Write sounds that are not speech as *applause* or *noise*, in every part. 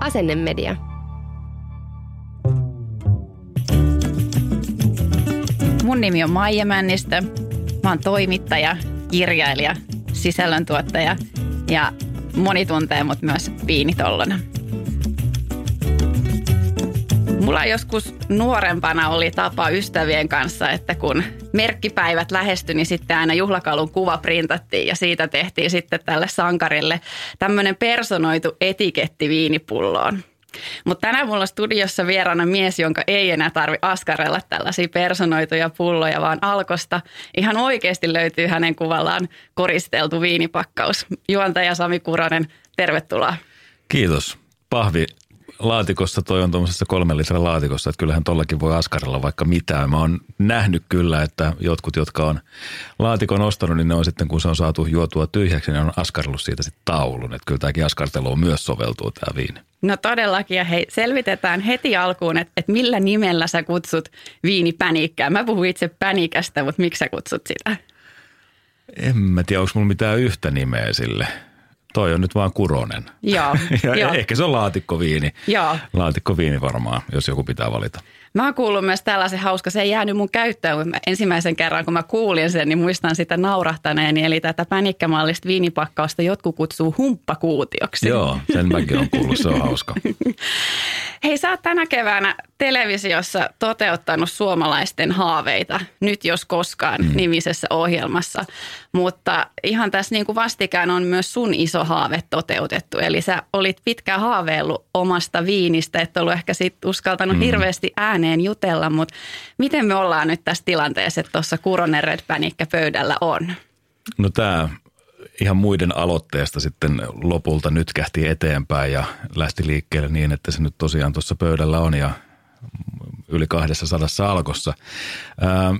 Asennemedia. Mun nimi on Maija Männistö. Mä oon toimittaja, kirjailija, sisällöntuottaja ja moni tuntee mut myös Piinitollona. Mulla joskus nuorempana oli tapa ystävien kanssa, että kun merkkipäivät lähestyi, niin sitten aina juhlakalun kuva printattiin ja siitä tehtiin sitten tälle sankarille tämmöinen personoitu etiketti viinipulloon. Mutta tänään mulla on studiossa vieraana mies, jonka ei enää tarvi askarella tällaisia personoituja pulloja, vaan Alkosta ihan oikeasti löytyy hänen kuvallaan koristeltu viinipakkaus. Juontaja Sami Kuronen, tervetuloa. Kiitos. Pahvi laatikossa, toi on tuommoisessa kolmen litran laatikossa, että kyllähän tollakin voi askarella vaikka mitään. Mä oon nähnyt kyllä, että jotkut, jotka on laatikon ostanut, niin ne on sitten, kun se on saatu juotua tyhjäksi, niin on askarellut siitä sitten taulun. Että kyllä tämäkin askartelu myös soveltuu tämä viini. No todellakin, ja hei, selvitetään heti alkuun, että, että millä nimellä sä kutsut viinipänikkää. Mä puhun itse pänikästä, mutta miksi sä kutsut sitä? En mä tiedä, onko mulla mitään yhtä nimeä sille toi on nyt vaan Kuronen. Joo. *laughs* ja joo. ehkä se on laatikkoviini. Joo. Laatikkoviini varmaan, jos joku pitää valita. Mä oon kuullut myös tällaisen hauska, se ei jäänyt mun käyttöön, mutta ensimmäisen kerran kun mä kuulin sen, niin muistan sitä naurahtaneeni. Eli tätä pänikkämallista viinipakkausta jotkut kutsuu humppakuutioksi. Joo, sen mäkin on kuullut, se on hauska. *laughs* Hei, sä oot tänä keväänä televisiossa toteuttanut suomalaisten haaveita, nyt jos koskaan mm. nimisessä ohjelmassa. Mutta ihan tässä niin kuin vastikään on myös sun iso haave toteutettu. Eli sä olit pitkään haaveillut omasta viinistä, et ollut ehkä sit uskaltanut mm. hirveästi ääneen jutella, mutta miten me ollaan nyt tässä tilanteessa, että tuossa Kuronen Red Panikka pöydällä on? No tämä ihan muiden aloitteesta sitten lopulta nyt kähti eteenpäin ja lähti liikkeelle niin, että se nyt tosiaan tuossa pöydällä on ja yli 200 alkossa. Ää,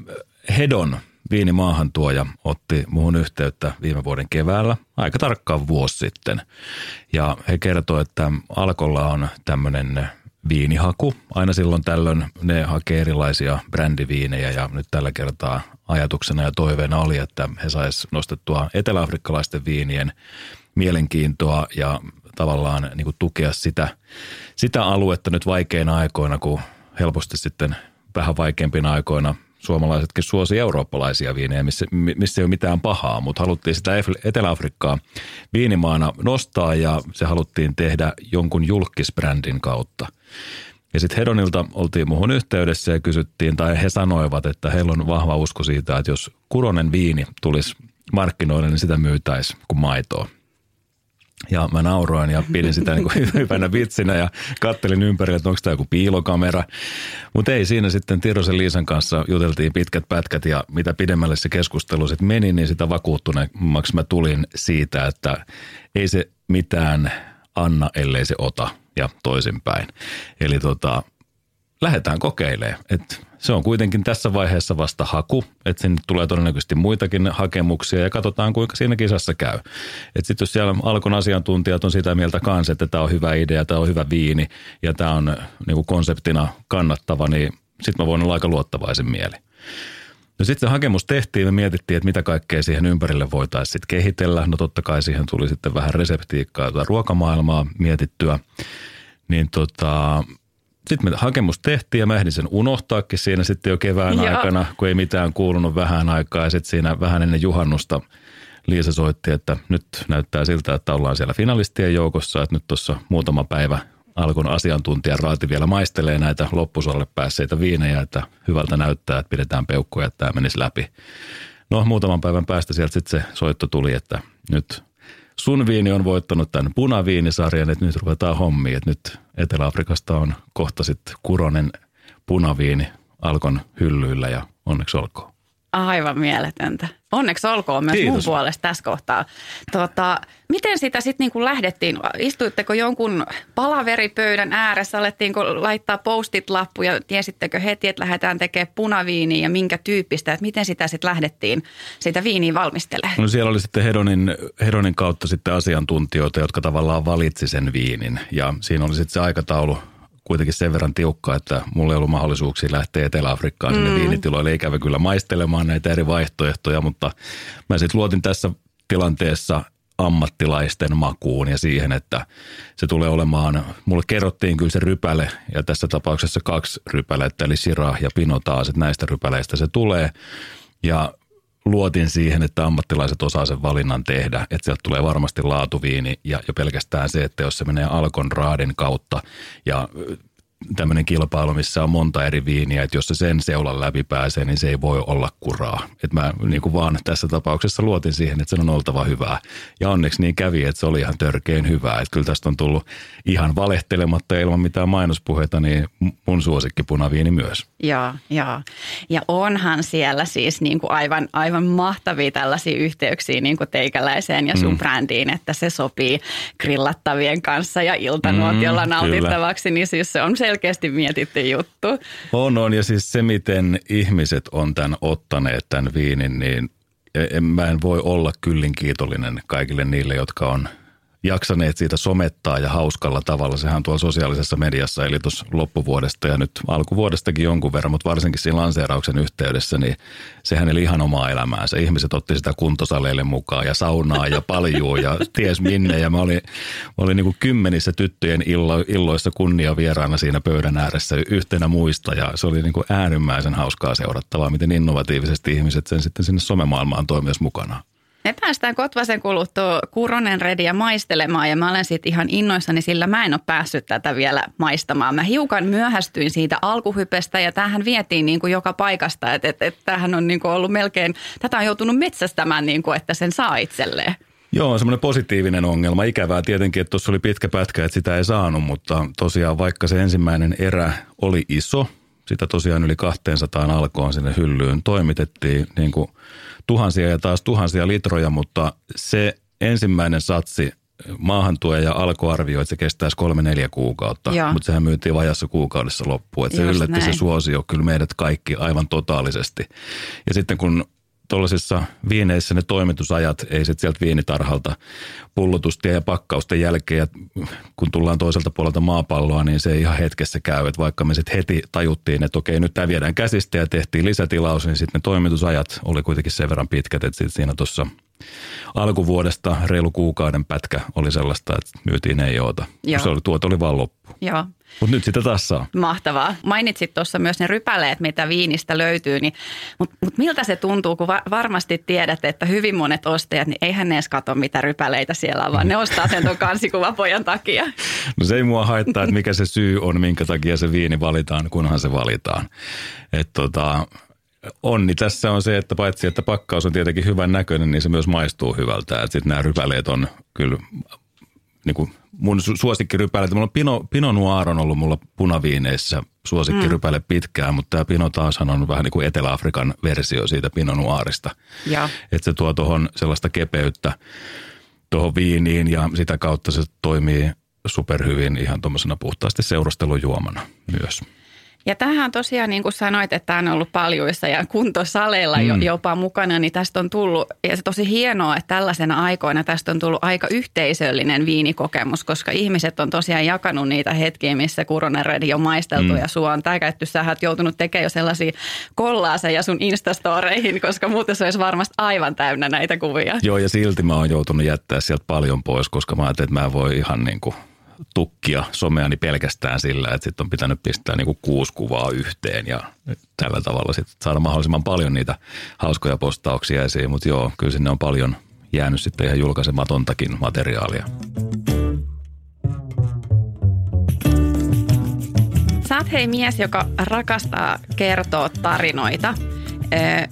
Hedon viinimaahantuoja otti muuhun yhteyttä viime vuoden keväällä, aika tarkkaan vuosi sitten. Ja he kertoi, että Alkolla on tämmöinen viinihaku. Aina silloin tällöin ne hakee erilaisia brändiviinejä ja nyt tällä kertaa ajatuksena ja toiveena oli, että he sais nostettua eteläafrikkalaisten viinien mielenkiintoa ja tavallaan niin kuin tukea sitä, sitä aluetta nyt vaikeina aikoina, kun helposti sitten vähän vaikeimpina aikoina suomalaisetkin suosi eurooppalaisia viinejä, missä, missä ei ole mitään pahaa, mutta haluttiin sitä Etelä-Afrikkaa viinimaana nostaa ja se haluttiin tehdä jonkun julkisbrändin kautta. Ja sitten Hedonilta oltiin muuhun yhteydessä ja kysyttiin, tai he sanoivat, että heillä on vahva usko siitä, että jos kuronen viini tulisi markkinoille, niin sitä myytäisi kuin maitoa. Ja mä nauroin ja pidin sitä niin kuin hyvänä vitsinä ja kattelin ympärille, että onko tämä joku piilokamera. Mutta ei siinä sitten Tirosen Liisan kanssa juteltiin pitkät pätkät ja mitä pidemmälle se keskustelu sitten meni, niin sitä vakuuttuneemmaksi mä tulin siitä, että ei se mitään anna, ellei se ota ja toisinpäin. Eli tota, lähdetään kokeilemaan. Et se on kuitenkin tässä vaiheessa vasta haku, että sinne tulee todennäköisesti muitakin hakemuksia ja katsotaan kuinka siinä kisassa käy. Sitten jos siellä alkon asiantuntijat on sitä mieltä kanssa, että tämä on hyvä idea, tämä on hyvä viini ja tämä on niin kuin konseptina kannattava, niin sitten mä voin olla aika luottavaisen mieli. No sitten se hakemus tehtiin ja mietittiin, että mitä kaikkea siihen ympärille voitaisiin sitten kehitellä. No totta kai siihen tuli sitten vähän reseptiikkaa tai ruokamaailmaa mietittyä. Niin tota, sitten me hakemus tehtiin ja mä ehdin sen unohtaakin siinä sitten jo kevään Joo. aikana, kun ei mitään kuulunut vähän aikaa. Ja sitten siinä vähän ennen juhannusta Liisa soitti, että nyt näyttää siltä, että ollaan siellä finalistien joukossa, että nyt tuossa muutama päivä Alkon asiantuntija Raati vielä maistelee näitä loppusolle päässeitä viinejä, että hyvältä näyttää, että pidetään peukkuja, että tämä menisi läpi. No muutaman päivän päästä sieltä sitten se soitto tuli, että nyt sun viini on voittanut tämän punaviinisarjan, että nyt ruvetaan hommiin, että nyt Etelä-Afrikasta on kohta sitten kuronen punaviini Alkon hyllyillä ja onneksi olkoon. Aivan mieletöntä. Onneksi olkoon myös Kiitos. mun puolesta tässä kohtaa. Tota, miten sitä sitten niinku lähdettiin? Istuitteko jonkun palaveripöydän ääressä? Alettiinko laittaa postit lappuja? Tiesittekö heti, että lähdetään tekemään punaviiniä ja minkä tyyppistä? Että miten sitä sitten lähdettiin sitä viiniä valmistelemaan? No siellä oli sitten Hedonin, Hedonin kautta sitten asiantuntijoita, jotka tavallaan valitsi sen viinin. Ja siinä oli sitten se aikataulu kuitenkin sen verran tiukka, että mulla ei ollut mahdollisuuksia lähteä Etelä-Afrikkaan sinne mm. viinitiloille ikävä kyllä maistelemaan näitä eri vaihtoehtoja, mutta mä sitten luotin tässä tilanteessa ammattilaisten makuun ja siihen, että se tulee olemaan, mulle kerrottiin kyllä se rypäle ja tässä tapauksessa kaksi rypälettä, eli Sira ja Pino taas, että näistä rypäleistä se tulee. Ja luotin siihen, että ammattilaiset osaa sen valinnan tehdä, että sieltä tulee varmasti laatuviini ja jo pelkästään se, että jos se menee Alkon raadin kautta ja tämmöinen kilpailu, missä on monta eri viiniä, että jos se sen seulan läpi pääsee, niin se ei voi olla kuraa. Että mä niin kuin vaan tässä tapauksessa luotin siihen, että se on oltava hyvää. Ja onneksi niin kävi, että se oli ihan törkein hyvää. Että kyllä tästä on tullut ihan valehtelematta ilman mitään mainospuheita, niin mun suosikki punaviini myös. Joo, joo. Ja onhan siellä siis niin kuin aivan, aivan mahtavia tällaisia yhteyksiä niin kuin teikäläiseen ja sun mm. brändiin, että se sopii grillattavien kanssa ja iltanuotiolla mm, nautittavaksi, kyllä. niin siis se on se selkeästi mietitty juttu. On, on. Ja siis se, miten ihmiset on tämän ottaneet, tämän viinin, niin en, mä en voi olla kyllin kiitollinen kaikille niille, jotka on – jaksaneet siitä somettaa ja hauskalla tavalla. Sehän on tuolla sosiaalisessa mediassa, eli tuossa loppuvuodesta ja nyt alkuvuodestakin jonkun verran, mutta varsinkin siinä lanseerauksen yhteydessä, niin sehän eli ihan omaa elämäänsä. Ihmiset otti sitä kuntosaleille mukaan ja saunaa ja paljuu ja ties minne. Ja mä olin, mä olin niin kuin kymmenissä tyttöjen illo, illoissa kunnia vieraana siinä pöydän ääressä yhtenä muista ja se oli niin kuin äärimmäisen hauskaa seurattavaa, miten innovatiivisesti ihmiset sen sitten sinne somemaailmaan toi myös mukana. Me päästään Kotvasen kuluttua Kuronen Rediä maistelemaan ja mä olen siitä ihan innoissani, sillä mä en ole päässyt tätä vielä maistamaan. Mä hiukan myöhästyin siitä alkuhypestä ja tähän vietiin niin kuin joka paikasta, että, että, että tämähän on niin kuin ollut melkein, tätä on joutunut metsästämään niin kuin, että sen saa itselleen. Joo, semmoinen positiivinen ongelma. Ikävää tietenkin, että tuossa oli pitkä pätkä, että sitä ei saanut, mutta tosiaan vaikka se ensimmäinen erä oli iso, sitä tosiaan yli 200 alkoon sinne hyllyyn toimitettiin niin kuin tuhansia ja taas tuhansia litroja, mutta se ensimmäinen satsi maahantuoja alkoi arvioi, että se kestäisi kolme neljä kuukautta, Joo. mutta sehän myytiin vajassa kuukaudessa loppuun. Että se yllätti näin. se suosio kyllä meidät kaikki aivan totaalisesti. Ja sitten kun tuollaisissa viineissä ne toimitusajat, ei sitten sieltä viinitarhalta pullotustia ja pakkausten jälkeen, ja kun tullaan toiselta puolelta maapalloa, niin se ei ihan hetkessä käy. Että vaikka me sitten heti tajuttiin, että okei, nyt tämä viedään käsistä ja tehtiin lisätilaus, niin sitten ne toimitusajat oli kuitenkin sen verran pitkät, että siinä tuossa alkuvuodesta reilu kuukauden pätkä oli sellaista, että myytiin ei oota. Se oli, tuot oli vaan loppu. Joo. Mutta nyt sitä taas saa. Mahtavaa. Mainitsit tuossa myös ne rypäleet, mitä viinistä löytyy, niin, mutta mut miltä se tuntuu, kun va- varmasti tiedät, että hyvin monet ostajat, niin eihän ne edes katso, mitä rypäleitä siellä on, vaan ne ostaa sen tuon kansikuvapojan takia. *laughs* No se ei mua haittaa, että mikä se syy on, minkä takia se viini valitaan, kunhan se valitaan. Että tota, onni tässä on se, että paitsi että pakkaus on tietenkin hyvän näköinen, niin se myös maistuu hyvältä. Sitten nämä rypäleet on kyllä niin kuin mun suosikkirypäleet. Mulla on Pino, Pino Noir on ollut mulla punaviineissä suosikkirypäle mm. pitkään, mutta tämä Pino taashan on vähän niin kuin Etelä-Afrikan versio siitä Pino Noirista. Että se tuo tuohon sellaista kepeyttä tuohon viiniin ja sitä kautta se toimii superhyvin ihan tuommoisena puhtaasti seurustelujuomana myös. Ja tähän tosiaan, niin kuin sanoit, että tämä on ollut paljuissa ja kuntosaleilla mm. jopa mukana, niin tästä on tullut, ja se tosi hienoa, että tällaisena aikoina tästä on tullut aika yhteisöllinen viinikokemus, koska ihmiset on tosiaan jakanut niitä hetkiä, missä Kuronen Redi on maisteltu mm. ja sua on täkätty. Sä oot joutunut tekemään jo sellaisia kollaaseja sun Instastoreihin, koska muuten se olisi varmasti aivan täynnä näitä kuvia. Joo, ja silti mä oon joutunut jättää sieltä paljon pois, koska mä ajattelin, että mä voi ihan niin kuin – tukkia someani pelkästään sillä, että sitten on pitänyt pistää niinku kuusi kuvaa yhteen ja tällä tavalla sitten saada mahdollisimman paljon niitä hauskoja postauksia esiin. Mutta joo, kyllä sinne on paljon jäänyt sitten ihan julkaisematontakin materiaalia. oot hei mies, joka rakastaa kertoa tarinoita.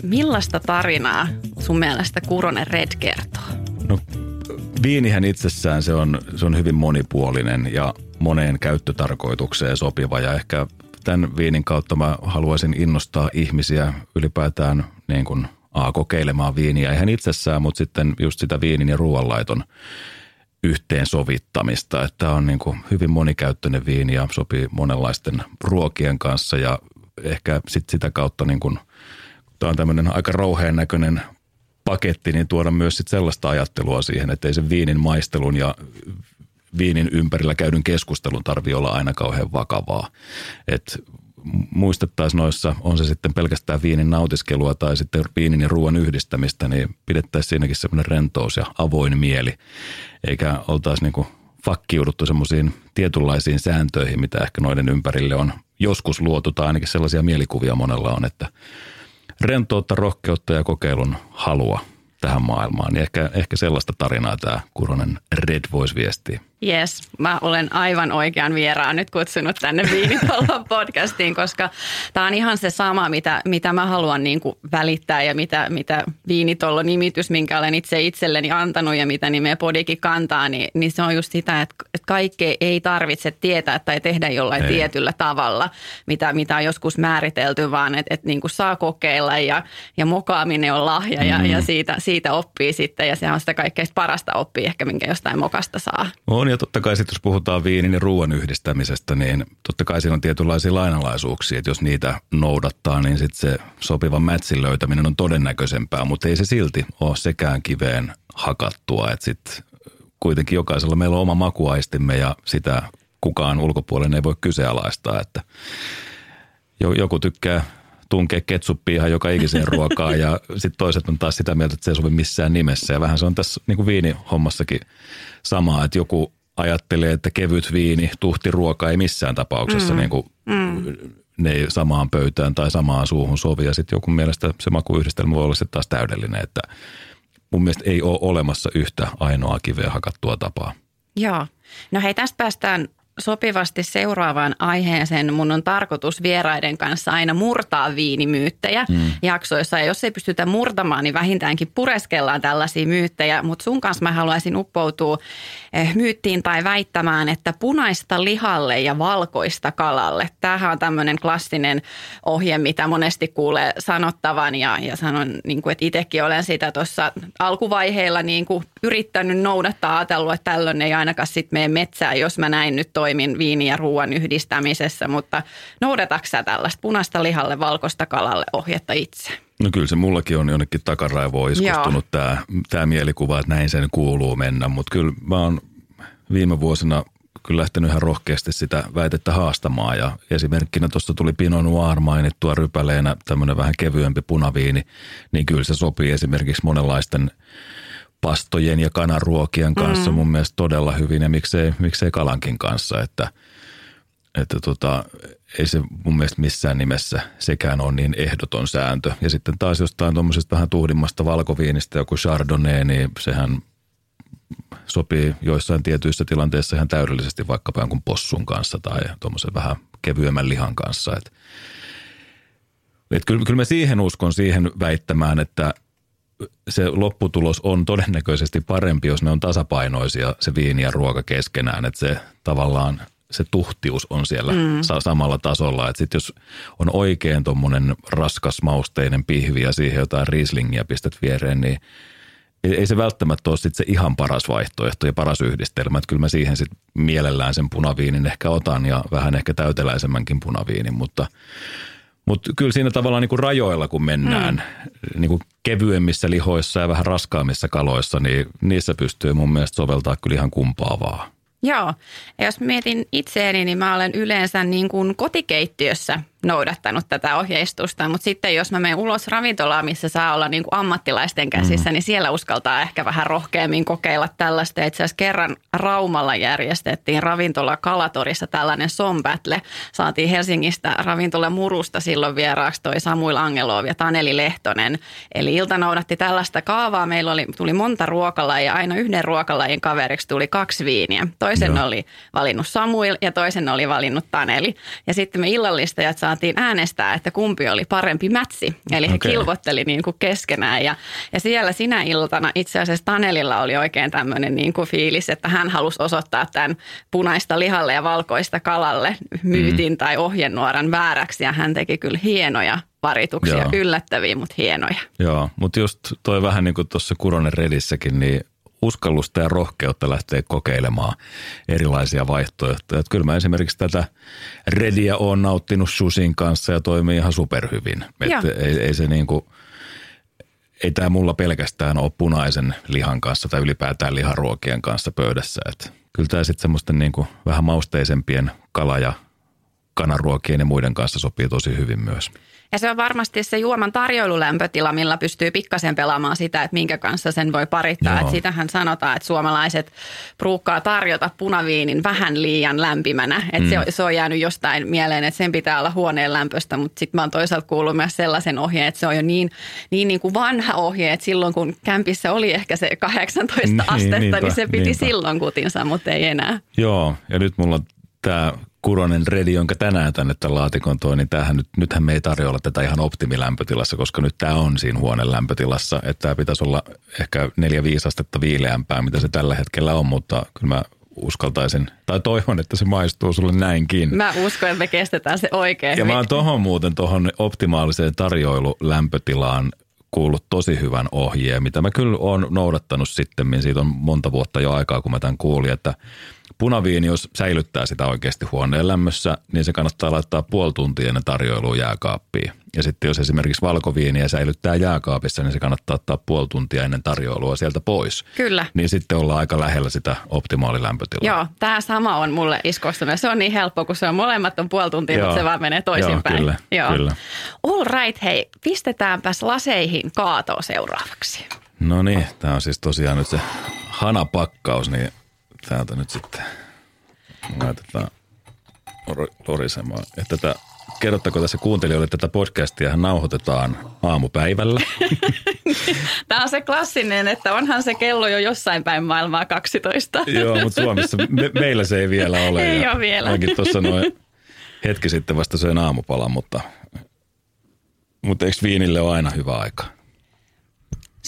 Millaista tarinaa sun mielestä Kuronen Red kertoo? Viinihän itsessään se on, se on hyvin monipuolinen ja moneen käyttötarkoitukseen sopiva ja ehkä tämän viinin kautta mä haluaisin innostaa ihmisiä ylipäätään niin kuin A, kokeilemaan viiniä ihan itsessään, mutta sitten just sitä viinin ja ruoanlaiton yhteensovittamista. Että tämä on niin kuin hyvin monikäyttöinen viini ja sopii monenlaisten ruokien kanssa ja ehkä sit sitä kautta niin kuin, tämä on tämmöinen aika rouheen näköinen paketti, niin tuoda myös sit sellaista ajattelua siihen, että ei sen viinin maistelun ja viinin ympärillä käydyn keskustelun tarvii olla aina kauhean vakavaa. Et muistettaisiin noissa, on se sitten pelkästään viinin nautiskelua tai sitten viinin ja ruoan yhdistämistä, niin pidettäisiin siinäkin semmoinen rentous ja avoin mieli, eikä oltaisi niin fakkiuduttu semmoisiin tietynlaisiin sääntöihin, mitä ehkä noiden ympärille on joskus luotu, tai ainakin sellaisia mielikuvia monella on, että rentoutta, rohkeutta ja kokeilun halua tähän maailmaan. Niin ehkä, ehkä sellaista tarinaa tämä Kuronen Red voisi viestiä. Yes, mä olen aivan oikean vieraan nyt kutsunut tänne Viinipallon *laughs* podcastiin, koska tämä on ihan se sama, mitä, mitä mä haluan niin kuin välittää ja mitä, mitä Viinitollo nimitys, minkä olen itse itselleni antanut ja mitä nimeä podikin kantaa, niin, niin se on just sitä, että, että kaikkea ei tarvitse tietää tai tehdä jollain ei. tietyllä tavalla, mitä, mitä on joskus määritelty, vaan että, että niin kuin saa kokeilla ja, ja mokaaminen on lahja ja, mm. ja siitä, siitä oppii sitten ja se on sitä kaikkein parasta oppia ehkä, minkä jostain mokasta saa. On on ja totta kai sitten jos puhutaan viinin ja ruoan yhdistämisestä, niin totta kai siinä on tietynlaisia lainalaisuuksia, että jos niitä noudattaa, niin sitten se sopiva mätsin löytäminen on todennäköisempää, mutta ei se silti ole sekään kiveen hakattua, että sitten kuitenkin jokaisella meillä on oma makuaistimme ja sitä kukaan ulkopuolinen ei voi kyseenalaistaa, että joku tykkää tunkea ketsuppia ihan joka ikiseen *laughs* ruokaan ja sitten toiset on taas sitä mieltä, että se ei sovi missään nimessä. Ja vähän se on tässä niin kuin viinihommassakin samaa, että joku ajattelee, että kevyt viini, tuhti ruoka ei missään tapauksessa mm. niin kuin, mm. ne ei samaan pöytään tai samaan suuhun sovi. Ja sitten joku mielestä se makuyhdistelmä voi olla sitten taas täydellinen, että mun mielestä ei ole olemassa yhtä ainoa kiveä hakattua tapaa. Joo. No hei, tästä päästään sopivasti seuraavaan aiheeseen. Mun on tarkoitus vieraiden kanssa aina murtaa viinimyyttejä mm. jaksoissa. Ja jos ei pystytä murtamaan, niin vähintäänkin pureskellaan tällaisia myyttejä. Mutta sun kanssa mä haluaisin uppoutua eh, myyttiin tai väittämään, että punaista lihalle ja valkoista kalalle. Tämähän on tämmöinen klassinen ohje, mitä monesti kuulee sanottavan. Ja, ja sanon, niin kuin, että itsekin olen sitä tuossa alkuvaiheilla niin kuin yrittänyt noudattaa, ajatellut, että tällöin ei ainakaan sitten mene metsään, jos mä näin nyt toimin viini ja ruoan yhdistämisessä, mutta noudatatko sä tällaista punaista lihalle, valkoista kalalle ohjetta itse? No kyllä se mullakin on jonnekin takaraivoon iskustunut tämä, tämä mielikuva, että näin sen kuuluu mennä, mutta kyllä mä oon viime vuosina kyllä lähtenyt ihan rohkeasti sitä väitettä haastamaan. Ja esimerkkinä tuosta tuli Pinot Noir mainittua rypäleenä tämmöinen vähän kevyempi punaviini, niin kyllä se sopii esimerkiksi monenlaisten – pastojen ja kanaruokien kanssa mm. mun mielestä todella hyvin ja miksei, miksei kalankin kanssa, että, että tota, ei se mun mielestä missään nimessä sekään on niin ehdoton sääntö. Ja sitten taas jostain tuommoisesta vähän tuhdimmasta valkoviinistä joku Chardonnay, niin sehän sopii joissain tietyissä tilanteissa ihan täydellisesti vaikkapa jonkun possun kanssa tai tuommoisen vähän kevyemmän lihan kanssa. Et, et kyllä, kyllä mä siihen uskon siihen väittämään, että – se lopputulos on todennäköisesti parempi, jos ne on tasapainoisia se viini ja ruoka keskenään, että se tavallaan se tuhtius on siellä mm. samalla tasolla. Että sitten jos on oikein tuommoinen raskas mausteinen pihvi ja siihen jotain rieslingiä pistät viereen, niin ei se välttämättä ole sit se ihan paras vaihtoehto ja paras yhdistelmä. Että kyllä mä siihen sitten mielellään sen punaviinin ehkä otan ja vähän ehkä täyteläisemmänkin punaviinin, mutta – mutta kyllä siinä tavallaan niin kuin rajoilla, kun mennään mm. niin kuin kevyemmissä lihoissa ja vähän raskaammissa kaloissa, niin niissä pystyy mun mielestä soveltaa kyllä ihan kumpaavaa. Joo, ja jos mietin itseäni, niin mä olen yleensä niin kuin kotikeittiössä noudattanut tätä ohjeistusta. Mutta sitten jos mä menen ulos ravintolaan, missä saa olla niin kuin ammattilaisten käsissä, mm. niin siellä uskaltaa ehkä vähän rohkeammin kokeilla tällaista. Itse asiassa kerran Raumalla järjestettiin ravintola Kalatorissa tällainen sombattle. Saatiin Helsingistä ravintola Murusta silloin vieraaksi toi Samuil Angelov ja Taneli Lehtonen. Eli ilta noudatti tällaista kaavaa. Meillä oli, tuli monta ruokalajia. Aina yhden ruokalajin kaveriksi tuli kaksi viiniä. Toisen Joo. oli valinnut Samuil ja toisen oli valinnut Taneli. Ja sitten me illallistajat saatiin äänestää, että kumpi oli parempi mätsi. Eli he okay. kilvotteli niin kuin keskenään ja, ja siellä sinä iltana itse asiassa Tanelilla oli oikein tämmöinen niin kuin fiilis, että hän halusi osoittaa tämän punaista lihalle ja valkoista kalalle myytin mm. tai ohjenuoran vääräksi ja hän teki kyllä hienoja varituksia, Joo. yllättäviä, mutta hienoja. Joo, mutta just toi vähän niin kuin tuossa Kuronen Redissäkin, niin uskallusta ja rohkeutta lähteä kokeilemaan erilaisia vaihtoehtoja. Että kyllä mä esimerkiksi tätä rediä on nauttinut susin kanssa ja toimii ihan superhyvin. Että ei, ei se niin kuin, ei tämä mulla pelkästään ole punaisen lihan kanssa tai ylipäätään liharuokien kanssa pöydässä. Että kyllä tämä sitten semmoisten niin kuin vähän mausteisempien kala- ja kanaruokien ja muiden kanssa sopii tosi hyvin myös. Ja se on varmasti se juoman tarjoilulämpötila, millä pystyy pikkasen pelaamaan sitä, että minkä kanssa sen voi parittaa. Että sitähän sanotaan, että suomalaiset pruukkaa tarjota punaviinin vähän liian lämpimänä. Että mm. se, se on jäänyt jostain mieleen, että sen pitää olla huoneen lämpöstä, mutta sitten mä oon toisaalta kuullut myös sellaisen ohjeen, että se on jo niin, niin, niin kuin vanha ohje, että silloin kun kämpissä oli ehkä se 18 niin, astetta, niinpä, niin se piti niinpä. silloin kutinsa, mutta ei enää. Joo, ja nyt mulla tämä Kuronen Redi, jonka tänään tänne tämän laatikon toi, niin tämähän nyt, nythän me ei tarjolla tätä ihan optimilämpötilassa, koska nyt tämä on siinä huoneen lämpötilassa, että tämä pitäisi olla ehkä 4-5 astetta viileämpää, mitä se tällä hetkellä on, mutta kyllä mä uskaltaisin, tai toivon, että se maistuu sulle näinkin. Mä uskon, että me kestetään se oikein. Ja mä oon tohon muuten tuohon optimaaliseen tarjoilulämpötilaan kuullut tosi hyvän ohjeen, mitä mä kyllä oon noudattanut sitten, siitä on monta vuotta jo aikaa, kun mä tämän kuulin, että – Punaviini, jos säilyttää sitä oikeasti huoneen lämmössä, niin se kannattaa laittaa puoli tuntia ennen tarjoilua jääkaappiin. Ja sitten jos esimerkiksi valkoviiniä säilyttää jääkaapissa, niin se kannattaa ottaa puoli tuntia ennen tarjoilua sieltä pois. Kyllä. Niin sitten ollaan aika lähellä sitä optimaalilämpötilaa. Joo, tämä sama on mulle iskostunut. Se on niin helppo, kun se on molemmat on puoli tuntia, Joo. mutta se vaan menee toisinpäin. Joo, kyllä, Joo. kyllä. All right, hei, pistetäänpäs laseihin kaatoa seuraavaksi. No niin, tämä on siis tosiaan nyt se hanapakkaus, niin täältä nyt sitten laitetaan lorisemaan. Että tätä, kerrottako tässä kuuntelijoille, että tätä podcastia nauhoitetaan aamupäivällä? *laughs* Tämä on se klassinen, että onhan se kello jo jossain päin maailmaa 12. Joo, mutta Suomessa me, meillä se ei vielä ole. Ei ole vielä. Mäkin tuossa noin hetki sitten vasta söin aamupalan, mutta, mutta eikö viinille ole aina hyvä aika?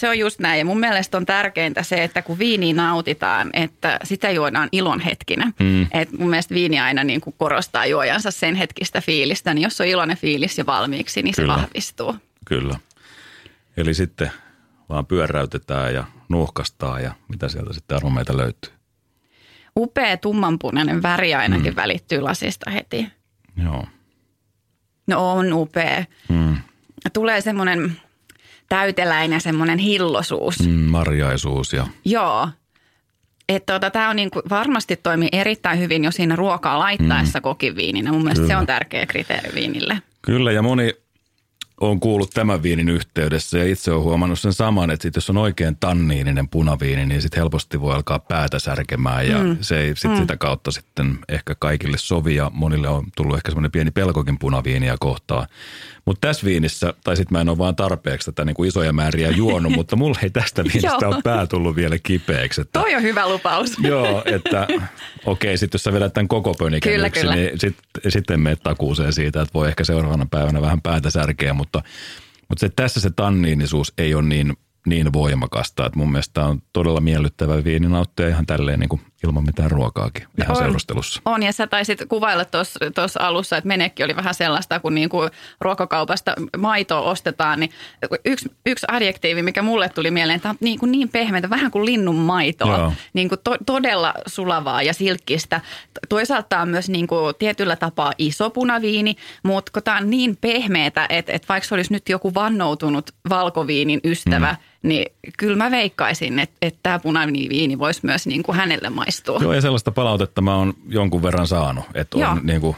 Se on just näin. Ja mun mielestä on tärkeintä se, että kun viini nautitaan, että sitä juodaan ilon hetkinä. Mm. Et mun mielestä viini aina niin kuin korostaa juojansa sen hetkistä fiilistä. Niin jos on iloinen fiilis jo valmiiksi, niin Kyllä. se vahvistuu. Kyllä. Eli sitten vaan pyöräytetään ja nuuhkastaa ja mitä sieltä sitten aromeita löytyy. Upea tummanpunainen väri ainakin mm. välittyy lasista heti. Joo. No on upea. Mm. Tulee semmoinen täyteläinen semmoinen hillosuus. Mm, marjaisuus ja... Joo. Että tota, tämä on niin kuin, varmasti toimii erittäin hyvin jo siinä ruokaa laittaessa mm. kokiviininä. Mun mielestä Kyllä. se on tärkeä kriteeri viinille. Kyllä ja moni on kuullut tämän viinin yhteydessä ja itse olen huomannut sen saman, että sit jos on oikein tanniininen punaviini, niin sitten helposti voi alkaa päätä särkemään ja mm. se ei sit mm. sitä kautta sitten ehkä kaikille sovi ja monille on tullut ehkä semmoinen pieni pelkokin punaviiniä kohtaan. Mutta tässä viinissä, tai sitten mä en ole vaan tarpeeksi tätä niin kuin isoja määriä juonut, *laughs* mutta mulla ei tästä viinistä ole pää tullut vielä kipeäksi. Että, Toi on hyvä lupaus. *laughs* Joo, että okei, sitten jos sä vedät tämän koko kyllä. niin sitten sit en mene takuuseen siitä, että voi ehkä seuraavana päivänä vähän päätä särkeä, mutta, mutta se, tässä se tanniinisuus ei ole niin – niin voimakasta, että mun mielestä on todella miellyttävä viini nauttia ihan tälleen niin kuin ilman mitään ruokaakin ihan on, seurustelussa. On ja sä taisit kuvailla tuossa alussa, että menekki oli vähän sellaista, kun niin kuin ruokakaupasta maitoa ostetaan, niin yksi, yksi adjektiivi, mikä mulle tuli mieleen, että on niin, kuin niin pehmeitä, vähän kuin linnun maitoa, niin kuin to, todella sulavaa ja silkkistä. Toisaalta on myös niin kuin tietyllä tapaa iso punaviini, mutta kun tämä on niin pehmeätä, että, että vaikka se olisi nyt joku vannoutunut valkoviinin ystävä, mm. niin kyllä mä veikkaisin, että, että tämä punainen viini voisi myös niin kuin hänelle maistua. Joo, ja sellaista palautetta mä oon jonkun verran saanut, että on niin kuin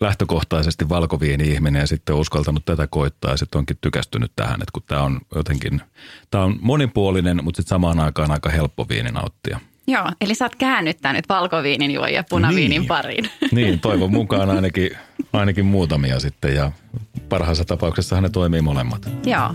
lähtökohtaisesti valkoviini-ihminen ja sitten uskaltanut tätä koittaa ja sitten onkin tykästynyt tähän, että kun tämä on jotenkin, tämä on monipuolinen, mutta sitten samaan aikaan aika helppo viini nauttia. Joo, eli sä oot käännyttänyt valkoviinin juojia punaviinin niin. pariin. *laughs* Niin, toivon mukaan ainakin, ainakin muutamia sitten ja parhaassa tapauksessa ne toimii molemmat. Joo.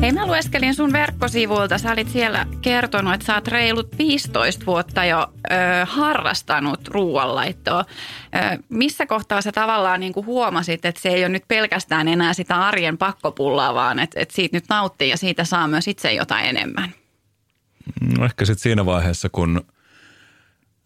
Hei, mä lueskelin sun verkkosivuilta. Sä olit siellä kertonut, että sä oot reilut 15 vuotta jo ö, harrastanut ruoanlaittoa. Ö, missä kohtaa sä tavallaan niin kuin huomasit, että se ei ole nyt pelkästään enää sitä arjen pakkopullaa, vaan että, että siitä nyt nauttii ja siitä saa myös itse jotain enemmän? No ehkä sitten siinä vaiheessa, kun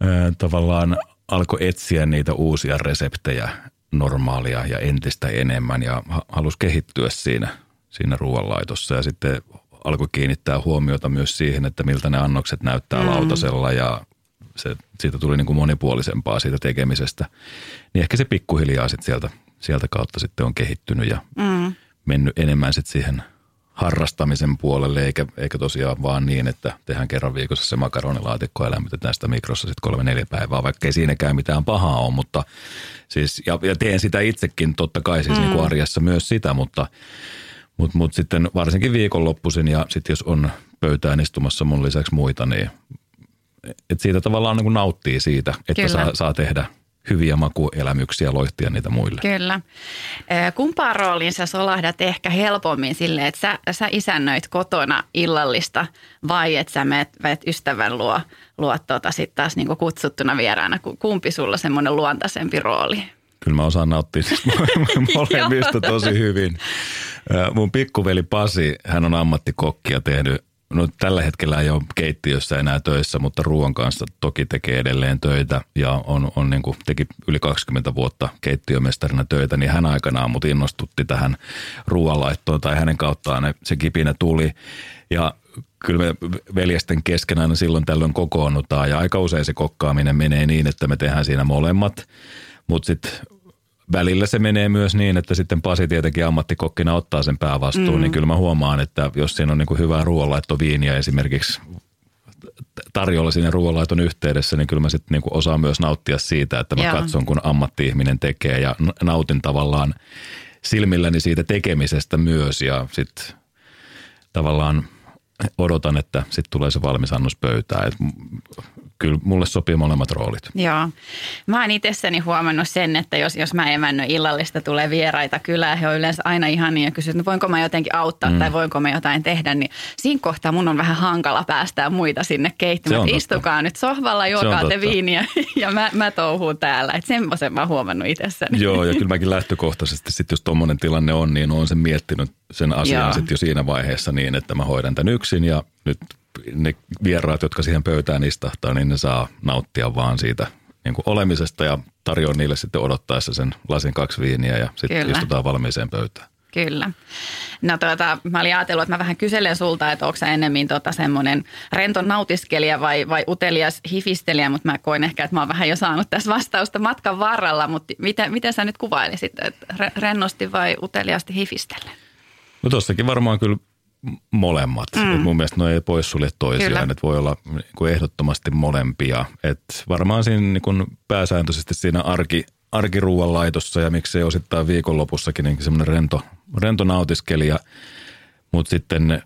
ö, tavallaan alkoi etsiä niitä uusia reseptejä normaalia ja entistä enemmän ja halusi kehittyä siinä – siinä ruoanlaitossa ja sitten alkoi kiinnittää huomiota myös siihen, että miltä ne annokset näyttää mm. lautasella ja se, siitä tuli niin kuin monipuolisempaa siitä tekemisestä. Niin ehkä se pikkuhiljaa sitten sieltä, sieltä kautta sitten on kehittynyt ja mm. mennyt enemmän sitten siihen harrastamisen puolelle, eikä, eikä tosiaan vaan niin, että tehdään kerran viikossa se makaronilaatikko ja lämmitetään sitä mikrossa sitten kolme neljä päivää, vaikka ei siinäkään mitään pahaa ole, mutta siis, ja, ja teen sitä itsekin totta kai siis mm. niin kuin arjessa myös sitä, mutta mutta mut sitten varsinkin viikonloppuisin ja sitten jos on pöytään istumassa mun lisäksi muita, niin et siitä tavallaan niin nauttii siitä, että saa, saa tehdä hyviä makuelämyksiä, loihtia niitä muille. Kyllä. Kumpaan rooliin sä solahdat ehkä helpommin silleen, että sä, sä isännöit kotona illallista vai että sä meet, meet ystävän luo, luo tota sitten taas niin kutsuttuna vieraana. Kumpi sulla semmoinen luontaisempi rooli? Kyllä mä osaan nauttia *laughs* siis molemmista tosi hyvin. Mun pikkuveli Pasi, hän on ammattikokki ja tehnyt, no tällä hetkellä ei ole keittiössä enää töissä, mutta ruoan kanssa toki tekee edelleen töitä ja on, on niin kuin, teki yli 20 vuotta keittiömestarina töitä, niin hän aikanaan mut innostutti tähän ruoanlaittoon tai hänen kauttaan se kipinä tuli. Ja kyllä me veljesten kesken aina silloin tällöin kokoonnutaan ja aika usein se kokkaaminen menee niin, että me tehdään siinä molemmat. Mutta sitten välillä se menee myös niin, että sitten Pasi tietenkin ammattikokkina ottaa sen päävastuun, mm. niin kyllä mä huomaan, että jos siinä on niin kuin hyvää ruoanlaittoviiniä esimerkiksi tarjolla siinä ruoanlaiton yhteydessä, niin kyllä mä sitten niin osaan myös nauttia siitä, että mä Joo. katson, kun ammatti-ihminen tekee ja nautin tavallaan silmilläni siitä tekemisestä myös ja sitten tavallaan odotan, että sitten tulee se valmis annos pöytään kyllä mulle sopii molemmat roolit. Joo. Mä oon itsessäni huomannut sen, että jos, jos mä emännön illallista tulee vieraita kylään, he on yleensä aina ihan niin ja kysyt, että voinko mä jotenkin auttaa mm. tai voinko mä jotain tehdä, niin siinä kohtaa mun on vähän hankala päästää muita sinne keittämään. Istukaa nyt sohvalla, juokaa te viiniä *laughs* ja mä, mä touhuun täällä. Että semmoisen mä oon huomannut itsessäni. Joo, ja kyllä mäkin lähtökohtaisesti sitten, jos tuommoinen tilanne on, niin on sen miettinyt sen asian sitten jo siinä vaiheessa niin, että mä hoidan tämän yksin ja nyt ne vieraat, jotka siihen pöytään istahtaa, niin ne saa nauttia vaan siitä niin kuin olemisesta ja tarjoaa niille sitten odottaessa sen lasin kaksi viiniä ja sitten istutaan valmiiseen pöytään. Kyllä. No tuota, mä olin ajatellut, että mä vähän kyselen sulta, että onko sä ennemmin tota semmoinen rento nautiskelija vai, vai utelias hifistelijä, mutta mä koin ehkä, että mä oon vähän jo saanut tässä vastausta matkan varrella, mutta miten, miten sä nyt kuvailisit, että rennosti vai uteliaasti hifistellä? No tossakin varmaan kyllä molemmat. Mm. Et mun mielestä ne ei poissulje toisiaan, että voi olla niin kuin ehdottomasti molempia. Et varmaan siinä niin kuin pääsääntöisesti siinä arki, arkiruuan laitossa ja miksei osittain viikonlopussakin niin semmoinen rento, rento nautiskelija, mutta sitten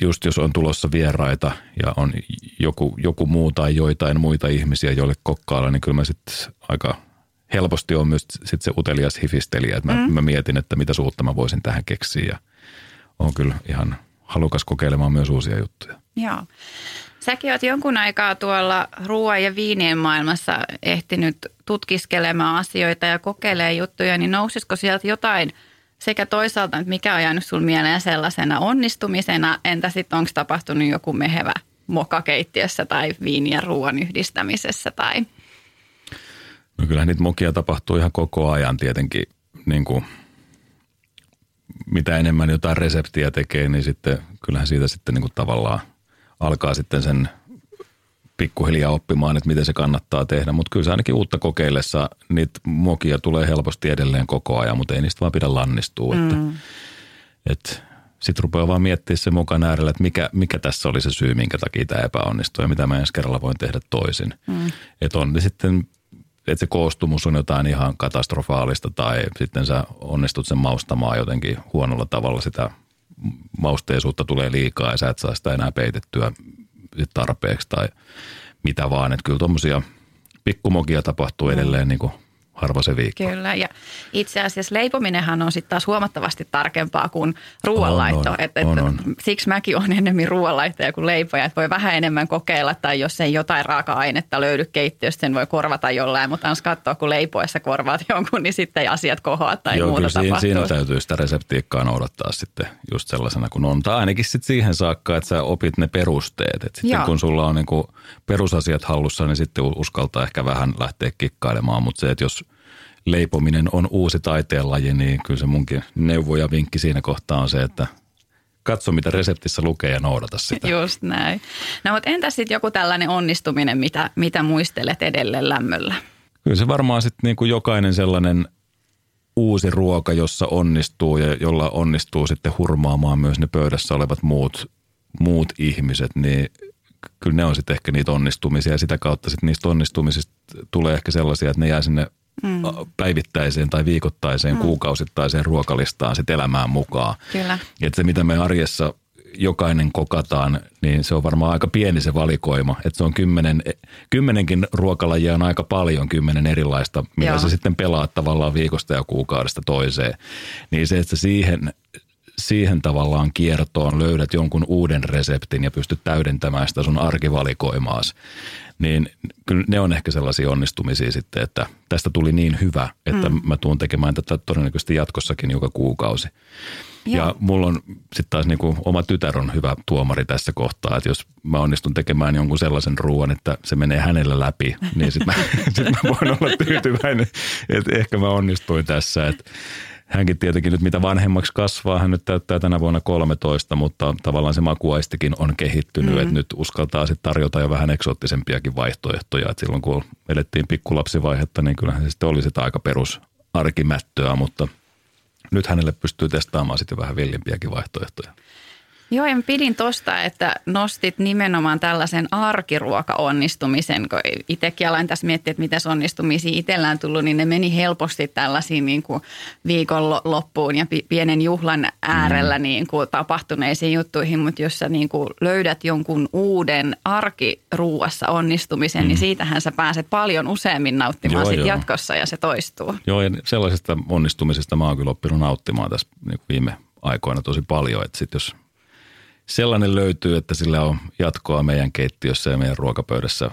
just jos on tulossa vieraita ja on joku, joku muu tai joitain muita ihmisiä, joille kokkailla, niin kyllä mä sitten aika helposti on myös sit se utelias hifistelijä, että mä, mm. mä mietin, että mitä suutta mä voisin tähän keksiä ja on kyllä ihan halukas kokeilemaan myös uusia juttuja. Joo. Säkin oot jonkun aikaa tuolla ruoan ja viinien maailmassa ehtinyt tutkiskelemaan asioita ja kokeilemaan juttuja, niin nousisiko sieltä jotain sekä toisaalta, että mikä on jäänyt sinulle mieleen sellaisena onnistumisena, entä sitten onko tapahtunut joku mehevä mokakeittiössä tai viini ja ruoan yhdistämisessä tai? No kyllähän niitä mokia tapahtuu ihan koko ajan tietenkin, niin kuin mitä enemmän jotain reseptiä tekee, niin sitten kyllähän siitä sitten niin kuin tavallaan alkaa sitten sen pikkuhiljaa oppimaan, että miten se kannattaa tehdä. Mutta kyllä se ainakin uutta kokeillessa niitä mokia tulee helposti edelleen koko ajan, mutta ei niistä vaan pidä lannistua. Mm. Että, että sitten rupeaa vaan miettimään se mukaan äärellä, että mikä, mikä tässä oli se syy, minkä takia tämä epäonnistui ja mitä mä ensi kerralla voin tehdä toisin. Mm. Että on ne sitten, että se koostumus on jotain ihan katastrofaalista tai sitten sä onnistut sen maustamaan jotenkin huonolla tavalla sitä mausteisuutta tulee liikaa ja sä et saa sitä enää peitettyä tarpeeksi tai mitä vaan. Että kyllä tuommoisia pikkumokia tapahtuu edelleen niin kuin harva se viikko. Kyllä, ja itse asiassa leipominenhan on sitten taas huomattavasti tarkempaa kuin ruoanlaitto. On, on, et, et, on, on. Siksi mäkin olen enemmän ruoanlaittoja kuin leipoja, että voi vähän enemmän kokeilla, tai jos ei jotain raaka-ainetta löydy keittiöstä, sen voi korvata jollain, mutta ans katsoa, kun leipoessa korvaat jonkun, niin sitten ei asiat kohoa tai Joo, muuta kyllä siinä, siinä täytyy sitä reseptiikkaa noudattaa sitten just sellaisena kuin on. Tai ainakin sitten siihen saakka, että sä opit ne perusteet. Et sitten Joo. kun sulla on niinku perusasiat hallussa, niin sitten uskaltaa ehkä vähän lähteä kikkailemaan, mutta se, että jos leipominen on uusi taiteenlaji, niin kyllä se munkin neuvo ja vinkki siinä kohtaa on se, että katso mitä reseptissä lukee ja noudata sitä. *laughs* Just näin. No mutta entä sitten joku tällainen onnistuminen, mitä, mitä muistelet edelleen lämmöllä? Kyllä se varmaan sitten niin kuin jokainen sellainen uusi ruoka, jossa onnistuu ja jolla onnistuu sitten hurmaamaan myös ne pöydässä olevat muut, muut ihmiset, niin kyllä ne on sitten ehkä niitä onnistumisia ja sitä kautta sitten niistä onnistumisista tulee ehkä sellaisia, että ne jää sinne mm. päivittäiseen tai viikoittaiseen, mm. kuukausittaiseen ruokalistaan sit elämään mukaan. Kyllä. Että se, mitä me arjessa jokainen kokataan, niin se on varmaan aika pieni se valikoima. Että se on kymmenen, kymmenenkin ruokalajia on aika paljon, kymmenen erilaista, millä sä sitten pelaat tavallaan viikosta ja kuukaudesta toiseen. Niin se, että siihen, siihen tavallaan kiertoon löydät jonkun uuden reseptin ja pystyt täydentämään sitä sun arkivalikoimaas, niin kyllä ne on ehkä sellaisia onnistumisia sitten, että tästä tuli niin hyvä, että mm. mä tuun tekemään tätä todennäköisesti jatkossakin joka kuukausi. Joo. Ja mulla on sitten taas niinku oma tytär on hyvä tuomari tässä kohtaa, että jos mä onnistun tekemään jonkun sellaisen ruoan, että se menee hänellä läpi, niin sitten mä, *laughs* sit mä voin olla tyytyväinen, että ehkä mä onnistuin tässä. Että hänkin tietenkin nyt mitä vanhemmaksi kasvaa, hän nyt täyttää tänä vuonna 13, mutta tavallaan se makuaistikin on kehittynyt, mm-hmm. että nyt uskaltaa sitten tarjota jo vähän eksoottisempiakin vaihtoehtoja. että silloin kun elettiin pikkulapsivaihetta, niin kyllähän se sitten oli sitä aika perus arkimättöä, mutta nyt hänelle pystyy testaamaan sitten vähän villimpiäkin vaihtoehtoja. Joo, ja pidin tosta, että nostit nimenomaan tällaisen arkiruoka-onnistumisen, kun itsekin aloin tässä miettiä, että miten onnistumisia itsellään tullut, niin ne meni helposti tällaisiin niin kuin viikonloppuun ja pienen juhlan äärellä mm. niin kuin tapahtuneisiin juttuihin, mutta jos sä niin kuin löydät jonkun uuden arkiruuassa onnistumisen, niin mm. niin siitähän sä pääset paljon useammin nauttimaan joo, sit joo. jatkossa ja se toistuu. Joo, ja sellaisesta onnistumisesta mä oon kyllä oppinut nauttimaan tässä niin viime aikoina tosi paljon, että sit jos sellainen löytyy, että sillä on jatkoa meidän keittiössä ja meidän ruokapöydässä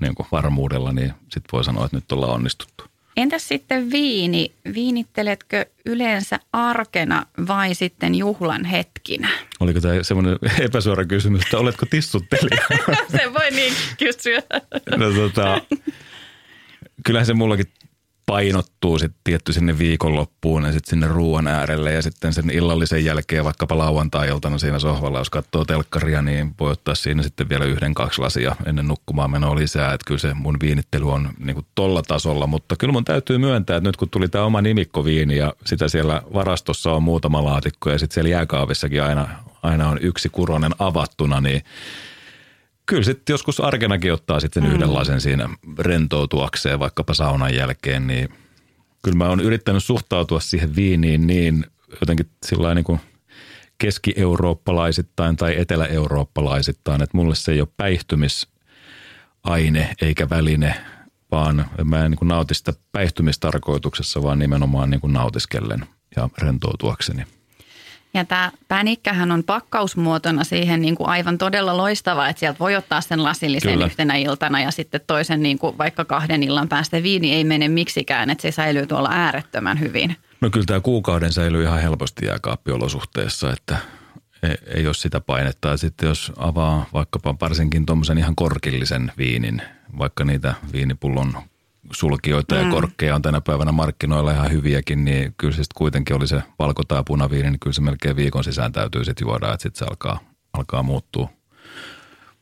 niin kuin varmuudella, niin sitten voi sanoa, että nyt ollaan onnistuttu. Entäs sitten viini? Viinitteletkö yleensä arkena vai sitten juhlan hetkinä? Oliko tämä semmoinen *laughs* epäsuora kysymys, että oletko tissuttelija? *laughs* se voi niin kysyä. no, tota, kyllähän se mullakin painottuu sitten tietty sinne viikonloppuun ja sitten sinne ruoan äärelle ja sitten sen illallisen jälkeen vaikkapa lauantai-iltana siinä sohvalla, jos katsoo telkkaria, niin voi ottaa siinä sitten vielä yhden, kaksi lasia ennen nukkumaan menoa lisää. Että kyllä se mun viinittely on niin kuin tolla tasolla, mutta kyllä mun täytyy myöntää, että nyt kun tuli tämä oma nimikkoviini ja sitä siellä varastossa on muutama laatikko ja sitten siellä jääkaavissakin aina, aina on yksi kuronen avattuna, niin kyllä sitten joskus arkenakin ottaa sitten mm. yhdenlaisen siinä rentoutuakseen vaikkapa saunan jälkeen, niin kyllä mä oon yrittänyt suhtautua siihen viiniin niin jotenkin sillä niin kuin keski-eurooppalaisittain tai etelä-eurooppalaisittain. Että mulle se ei ole päihtymisaine eikä väline, vaan mä en niin kuin nauti sitä päihtymistarkoituksessa, vaan nimenomaan niin kuin nautiskellen ja rentoutuakseni. Ja tämä pänikkähän on pakkausmuotona siihen niin kuin aivan todella loistava, että sieltä voi ottaa sen lasillisen Kyllä. yhtenä iltana ja sitten toisen niin kuin vaikka kahden illan päästä viini ei mene miksikään, että se säilyy tuolla äärettömän hyvin. No kyllä tämä kuukauden säilyy ihan helposti jääkaappiolosuhteessa, että ei, ei ole sitä painetta. Ja sitten jos avaa vaikkapa varsinkin tuommoisen ihan korkillisen viinin, vaikka niitä viinipullon sulkijoita mm. ja korkkeja on tänä päivänä markkinoilla ihan hyviäkin, niin kyllä se kuitenkin oli se valko- tai punaviini, niin kyllä se melkein viikon sisään täytyy sitten juoda, että sitten se alkaa, alkaa muuttua,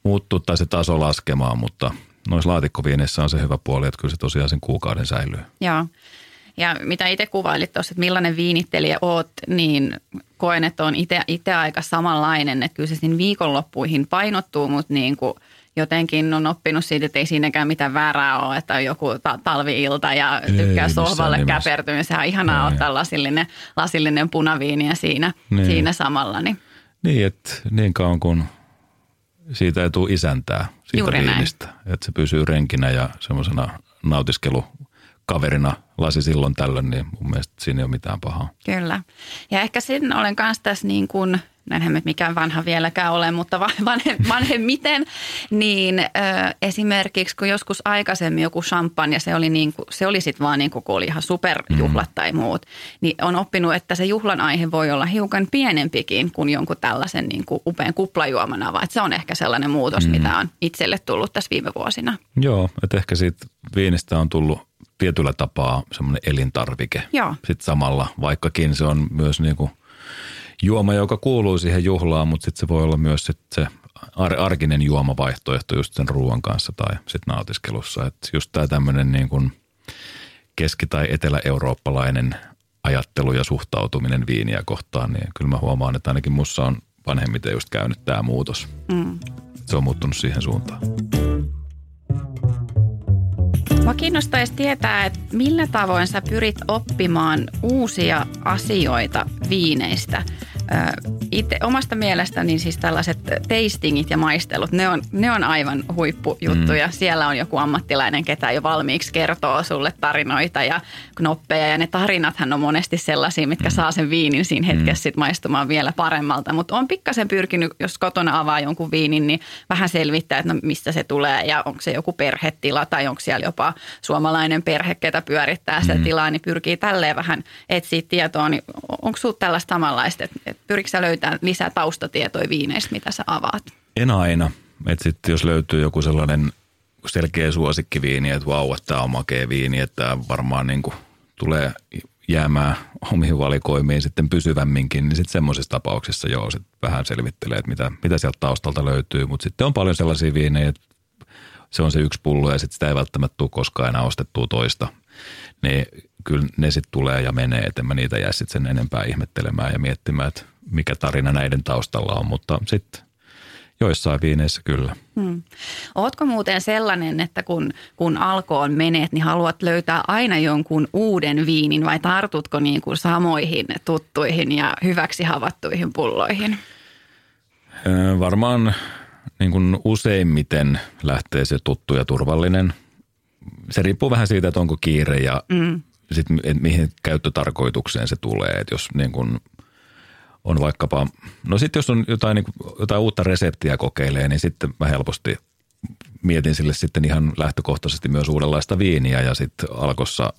muuttua tai se taso laskemaan, mutta noissa laatikkoviineissä on se hyvä puoli, että kyllä se tosiaan sen kuukauden säilyy. Joo. Ja mitä itse kuvailit tuossa, että millainen viinittelijä oot, niin koen, että on itse aika samanlainen. Että kyllä se siinä viikonloppuihin painottuu, mutta niin kuin – jotenkin on oppinut siitä, että ei siinäkään mitään väärää ole, että on joku ta- talviilta ja tykkää ei, sohvalle käpertyä. Sehän on ihanaa ei. ottaa lasillinen, lasillinen punaviiniä siinä, niin. siinä samalla. Niin, niin että niin kauan kuin siitä ei tule isäntää siitä Juuri viinistä. Näin. Että se pysyy renkinä ja semmoisena nautiskelukaverina lasi silloin tällöin, niin mun mielestä siinä ei ole mitään pahaa. Kyllä. Ja ehkä sen olen kanssa tässä niin kuin – näinhän me mikään vanha vieläkään ole, mutta *laughs* vanhe, vanhemmiten, niin ö, esimerkiksi kun joskus aikaisemmin joku champagne, se oli, niin kuin, se oli sitten vaan niin kuin, kun oli ihan superjuhlat mm. tai muut, niin on oppinut, että se juhlan aihe voi olla hiukan pienempikin kuin jonkun tällaisen niin kuin upean kuplajuomana, vaan se on ehkä sellainen muutos, mm. mitä on itselle tullut tässä viime vuosina. Joo, että ehkä siitä viinistä on tullut tietyllä tapaa semmoinen elintarvike. Joo. Sitten samalla, vaikkakin se on myös niin kuin – juoma, joka kuuluu siihen juhlaan, mutta sitten se voi olla myös sit se ar- arkinen juomavaihtoehto just sen ruoan kanssa tai sitten nautiskelussa. Että just tämä tämmöinen niin kuin keski- tai etelä-eurooppalainen ajattelu ja suhtautuminen viiniä kohtaan, niin kyllä mä huomaan, että ainakin mussa on vanhemmiten just käynyt tämä muutos. Mm. Se on muuttunut siihen suuntaan. Mua kiinnostaisi tietää, että millä tavoin sä pyrit oppimaan uusia asioita viineistä – itse omasta mielestäni siis tällaiset tastingit ja maistelut, ne on, ne on aivan huippujuttuja. Mm. Siellä on joku ammattilainen, ketä jo valmiiksi kertoo sulle tarinoita ja knoppeja. Ja ne tarinathan on monesti sellaisia, mitkä mm. saa sen viinin siinä hetkessä mm. sit maistumaan vielä paremmalta. Mutta on pikkasen pyrkinyt, jos kotona avaa jonkun viinin, niin vähän selvittää, että no mistä se tulee ja onko se joku perhetila tai onko siellä jopa suomalainen perhe, ketä pyörittää sitä mm. tilaa, niin pyrkii tälleen vähän etsiä tietoa. Niin onko sinulla tällaista samanlaista, että Pyrikö sä löytää lisää taustatietoja viineistä, mitä sä avaat? En aina. Että sitten jos löytyy joku sellainen selkeä suosikkiviini, että vau, että tämä on makea viini, että tämä varmaan niin kuin tulee jäämään omiin valikoimiin sitten pysyvämminkin, niin sitten semmoisessa tapauksessa joo, sit vähän selvittelee, että mitä, mitä sieltä taustalta löytyy. Mutta sitten on paljon sellaisia viinejä, että se on se yksi pullo ja sitten sitä ei välttämättä tule koskaan enää ostettua toista. Niin kyllä ne sitten tulee ja menee, että mä niitä jää sitten sen enempää ihmettelemään ja miettimään, että mikä tarina näiden taustalla on, mutta sitten joissain viineissä kyllä. Hmm. Ootko muuten sellainen, että kun, kun alkoon menet, niin haluat löytää aina jonkun uuden viinin vai tartutko niin kuin samoihin tuttuihin ja hyväksi havattuihin pulloihin? Öö, varmaan niin kuin useimmiten lähtee se tuttu ja turvallinen. Se riippuu vähän siitä, että onko kiire ja mm. Sit, et mihin käyttötarkoitukseen se tulee. Et jos niin kuin – on vaikkapa, no sitten jos on jotain, niin kuin, jotain uutta reseptiä kokeilee, niin sitten mä helposti mietin sille sitten ihan lähtökohtaisesti myös uudenlaista viiniä ja sitten alkossa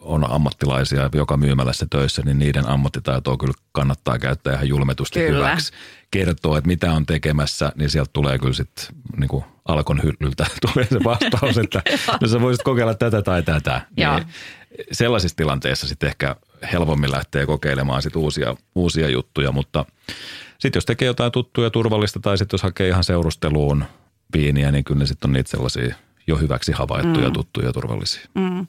on ammattilaisia joka myymälässä töissä, niin niiden ammattitaitoa kyllä kannattaa käyttää ihan julmetusti kyllä. hyväksi. Kertoo, että mitä on tekemässä, niin sieltä tulee kyllä sitten niin kuin alkon hyllyltä *laughs* tulee se vastaus, että *laughs* no sä voisit kokeilla tätä tai tätä. Niin sellaisissa tilanteissa sitten ehkä helpommin lähtee kokeilemaan sit uusia, uusia juttuja, mutta sitten jos tekee jotain tuttuja turvallista tai sitten jos hakee ihan seurusteluun viiniä, niin kyllä ne sitten on niitä sellaisia jo hyväksi havaittuja, mm. tuttuja, turvallisia. Mm.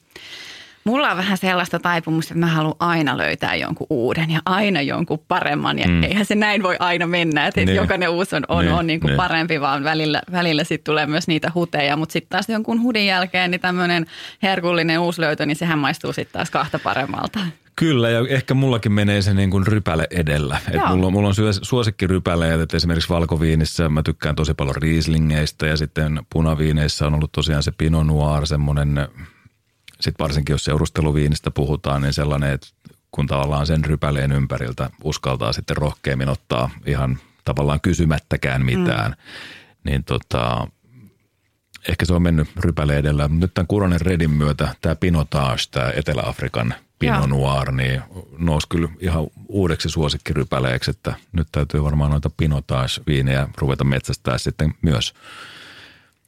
Mulla on vähän sellaista taipumusta, että mä haluan aina löytää jonkun uuden ja aina jonkun paremman. Ja mm. eihän se näin voi aina mennä, että niin. jokainen uusi on, on, niin. on niin kuin niin. parempi, vaan välillä, välillä sitten tulee myös niitä huteja. Mutta sitten taas jonkun hudin jälkeen niin tämmöinen herkullinen uusi löytö, niin sehän maistuu sitten taas kahta paremmalta. Kyllä, ja ehkä mullakin menee se niin kuin rypäle edellä. Et mulla, on- mulla on suosikkirypäleet, että esimerkiksi valkoviinissä mä tykkään tosi paljon riislingeistä ja sitten punaviineissä on ollut tosiaan se Pinot Noir, semmoinen, sitten varsinkin jos seurusteluviinistä puhutaan, niin sellainen, että kun tavallaan sen rypäleen ympäriltä uskaltaa sitten rohkeammin ottaa ihan tavallaan kysymättäkään mitään, mm. niin tota, ehkä se on mennyt rypäle edellä. Nyt tämän Kuronen Redin myötä tämä Pinotage, tämä Etelä-Afrikan Pinot. Noir, niin nousi kyllä ihan uudeksi suosikkirypäleeksi, että nyt täytyy varmaan noita Pinotage-viinejä ruveta metsästää sitten myös.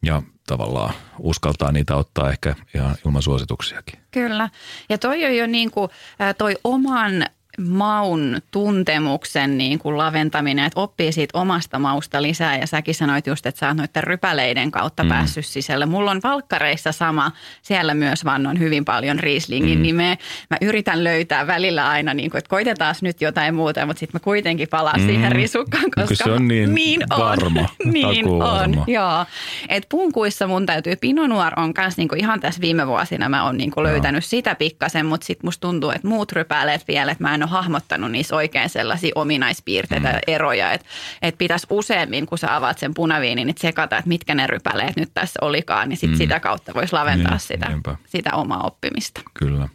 Ja tavallaan uskaltaa niitä ottaa ehkä ihan ilman suosituksiakin. Kyllä. Ja toi on jo niin kuin, toi oman maun tuntemuksen niin kuin laventaminen, että oppii siitä omasta mausta lisää. Ja säkin sanoit just, että sä oot noiden rypäleiden kautta mm. päässyt sisälle. Mulla on valkkareissa sama, siellä myös vannon hyvin paljon Rieslingin mm. nimeä. Mä yritän löytää välillä aina, niin kuin, että koitetaan nyt jotain muuta, mutta sitten mä kuitenkin palaan mm. siihen risukkaan, Kun koska se on niin on. varma, *laughs* niin on, takuuvarma. joo. Et punkuissa mun täytyy, Pinot Noir on kans niinku ihan tässä viime vuosina mä oon niinku löytänyt sitä pikkasen, mutta sit musta tuntuu, että muut rypäleet vielä, että mä en ole hahmottanut niissä oikein sellaisia ominaispiirteitä mm. ja eroja, että et pitäisi useammin, kun sä avaat sen punaviinin, niin tsekata, että mitkä ne rypäleet nyt tässä olikaan, niin sit mm. sitä kautta voisi laventaa Niin, sitä, niinpä. sitä omaa oppimista. Kyllä.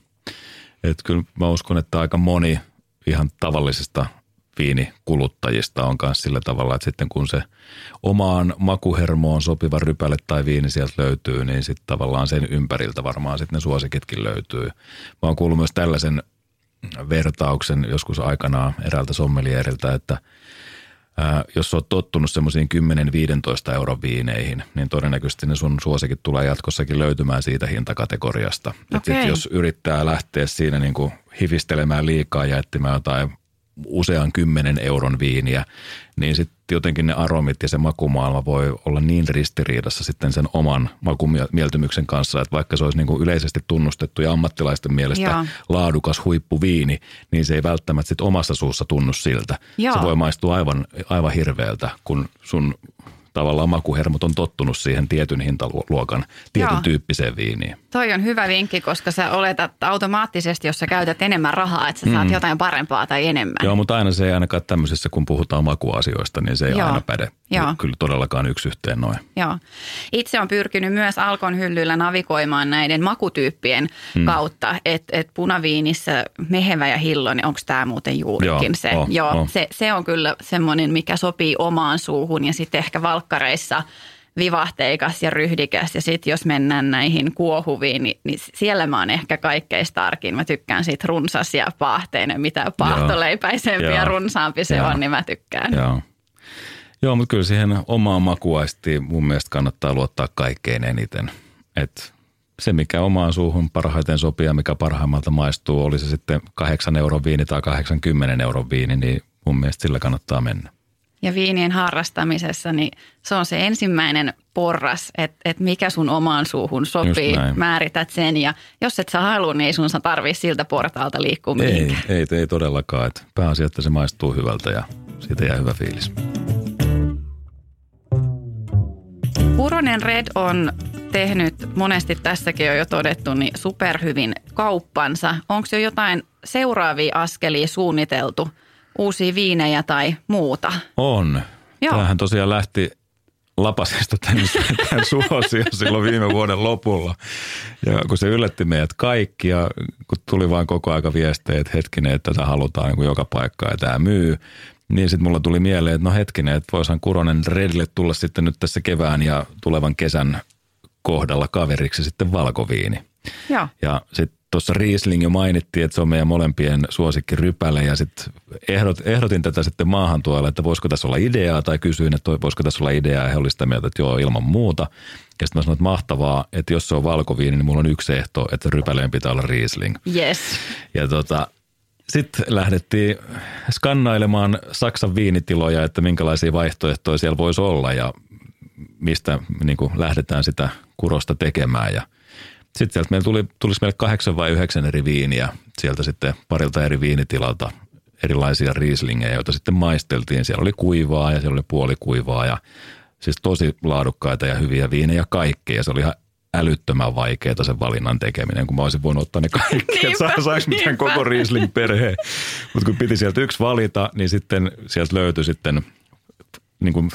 Et kyllä mä uskon, että aika moni ihan tavallisista viinikuluttajista on myös sillä tavalla, että sitten kun se omaan makuhermoon sopiva rypäle tai viini sieltä löytyy, niin sitten tavallaan sen ympäriltä varmaan sitten ne suosikitkin löytyy. Mä oon kuullut myös tällaisen vertauksen joskus aikanaan eräältä sommelieriltä, että ää, jos oot tottunut semmoisiin 10-15 euron viineihin, niin todennäköisesti ne sun suosikit tulee jatkossakin löytymään siitä hintakategoriasta. Et sit jos yrittää lähteä siinä niin kuin hifistelemään liikaa ja etsimään jotain usean kymmenen euron viiniä, niin sitten jotenkin ne aromit ja se makumaailma voi olla niin ristiriidassa sitten sen oman makumieltymyksen kanssa, että vaikka se olisi niin kuin yleisesti tunnustettu ja ammattilaisten mielestä Joo. laadukas huippuviini, niin se ei välttämättä sit omassa suussa tunnu siltä. Joo. Se voi maistua aivan, aivan hirveältä, kun sun tavallaan makuhermot on tottunut siihen tietyn hintaluokan, tietyn Joo. tyyppiseen viiniin. Toi on hyvä vinkki, koska sä oletat automaattisesti, jos sä käytät enemmän rahaa, että sä saat jotain parempaa tai enemmän. Mm. Joo, mutta aina se ei ainakaan tämmöisessä, kun puhutaan makuasioista, niin se ei Joo. aina päde. Joo. Kyllä todellakaan yksi yhteen noin. Joo. Itse on pyrkinyt myös Alkon hyllyllä navigoimaan näiden makutyyppien hmm. kautta, että et punaviinissä mehevä ja hillo, niin onko tämä muuten juurikin Joo, se? on, Joo, on. Se, se on kyllä semmoinen, mikä sopii omaan suuhun ja sitten ehkä valkkareissa vivahteikas ja ryhdikäs. Ja sitten jos mennään näihin kuohuviin, niin, niin siellä mä oon ehkä kaikkein tarkin. Mä tykkään siitä runsas ja paahteinen, mitä paahtoleipäisempi ja Joo. runsaampi se Joo. on, niin mä tykkään. Joo. Joo, mutta kyllä siihen omaan makuaistiin mun mielestä kannattaa luottaa kaikkein eniten. Et se, mikä omaan suuhun parhaiten sopii ja mikä parhaimmalta maistuu, oli se sitten 8 euron viini tai 80 euron viini, niin mun mielestä sillä kannattaa mennä. Ja viinien harrastamisessa, niin se on se ensimmäinen porras, että et mikä sun omaan suuhun sopii, määrität sen. Ja jos et sä halua, niin ei sun tarvii siltä portaalta liikkua Ei, mihinkään. ei, ei todellakaan. Et pääasia, että se maistuu hyvältä ja siitä jää hyvä fiilis. Puronen Red on tehnyt, monesti tässäkin on jo todettu, niin superhyvin kauppansa. Onko jo jotain seuraavia askelia suunniteltu, uusia viinejä tai muuta? On. Joo. Tämähän tosiaan lähti lapasesta tämän, *laughs* suosio silloin viime vuoden lopulla. Ja kun se yllätti meidät kaikki ja kun tuli vaan koko aika viestejä, että hetkinen, että tätä halutaan niin kuin joka paikkaan ja tämä myy, niin sitten mulla tuli mieleen, että no hetkinen, että voisihan Kuronen Redille tulla sitten nyt tässä kevään ja tulevan kesän kohdalla kaveriksi sitten valkoviini. Joo. Ja sitten tuossa Riesling jo mainittiin, että se on meidän molempien suosikki rypäle ja sitten ehdot, ehdotin tätä sitten maahan tuolla, että voisiko tässä olla ideaa tai kysyin, että voisiko tässä olla ideaa ja he olivat sitä mieltä, että joo ilman muuta. Ja sitten mä sanoin, että mahtavaa, että jos se on valkoviini, niin mulla on yksi ehto, että rypäleen pitää olla Riesling. Yes. Ja tota, sitten lähdettiin skannailemaan Saksan viinitiloja, että minkälaisia vaihtoehtoja siellä voisi olla ja mistä niin kuin lähdetään sitä kurosta tekemään. Ja sitten sieltä meillä tuli, tulisi meille kahdeksan vai yhdeksän eri viiniä sieltä sitten parilta eri viinitilalta erilaisia riislingejä, joita sitten maisteltiin. Siellä oli kuivaa ja siellä oli puolikuivaa ja siis tosi laadukkaita ja hyviä viinejä kaikkea. Se oli ihan älyttömän vaikeaa sen valinnan tekeminen, kun mä olisin voinut ottaa ne kaikki, että saa, saanko mitään koko Riesling perheen. Mutta kun piti sieltä yksi valita, niin sitten sieltä löytyi sitten niin kuin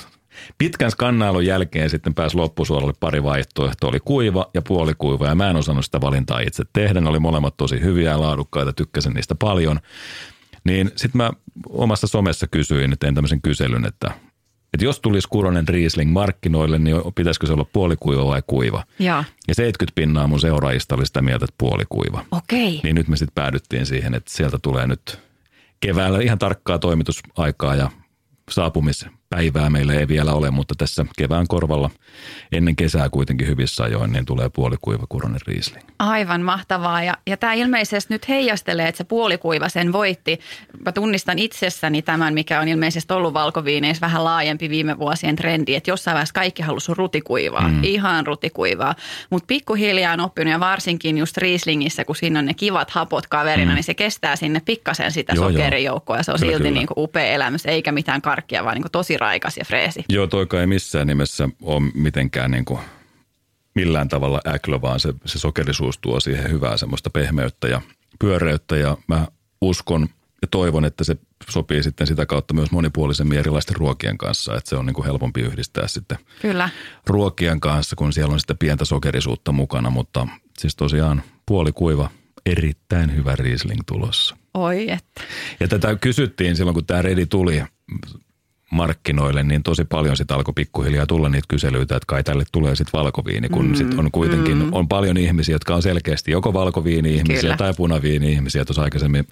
pitkän skannailun jälkeen sitten pääsi loppusuoralle pari vaihtoehtoa. Oli kuiva ja puolikuiva ja mä en osannut sitä valintaa itse tehdä. Ne oli molemmat tosi hyviä ja laadukkaita, tykkäsin niistä paljon. Niin sitten mä omassa somessa kysyin, tein tämmöisen kyselyn, että, että jos tulisi Kuronen Riesling markkinoille, niin pitäisikö se olla puolikuiva vai kuiva? Joo. Ja 70 pinnaa mun seuraajista oli sitä mieltä, että puolikuiva. Okei. Niin nyt me sitten päädyttiin siihen, että sieltä tulee nyt keväällä ihan tarkkaa toimitusaikaa ja saapumispäivää meillä ei vielä ole, mutta tässä kevään korvalla ennen kesää kuitenkin hyvissä ajoin, niin tulee puolikuiva kuronen Riesling. Aivan mahtavaa. Ja, ja tämä ilmeisesti nyt heijastelee, että se puolikuiva sen voitti. Mä tunnistan itsessäni tämän, mikä on ilmeisesti ollut valkoviineissä vähän laajempi viime vuosien trendi, että jossain vaiheessa kaikki halusi rutikuivaa, mm. ihan rutikuivaa. Mutta pikkuhiljaa on oppinut ja varsinkin just Rieslingissä, kun siinä on ne kivat hapot kaverina, mm. niin se kestää sinne pikkasen sitä joo. sokerijoukkoa ja se on Kyllä, silti kyllä. niin kuin upea elämys, eikä mitään karkkia, vaan niin kuin tosi raikas ja freesi. Joo, toika ei missään nimessä ole mitenkään niin kuin millään tavalla äklö, vaan se, se sokerisuus tuo siihen hyvää semmoista pehmeyttä ja pyöreyttä ja mä uskon ja toivon, että se sopii sitten sitä kautta myös monipuolisemmin erilaisten ruokien kanssa, että se on niin kuin helpompi yhdistää sitten Kyllä. ruokien kanssa, kun siellä on sitä pientä sokerisuutta mukana, mutta siis tosiaan puolikuiva, erittäin hyvä Riesling tulossa. Oi että. Ja tätä kysyttiin silloin, kun tämä Redi tuli markkinoille, niin tosi paljon sitten alkoi pikkuhiljaa tulla niitä kyselyitä, että kai tälle tulee sitten valkoviini, kun mm, sitten on kuitenkin, mm. on paljon ihmisiä, jotka on selkeästi joko valkoviini-ihmisiä Kyllä. tai punaviini-ihmisiä. Tuossa aikaisemmin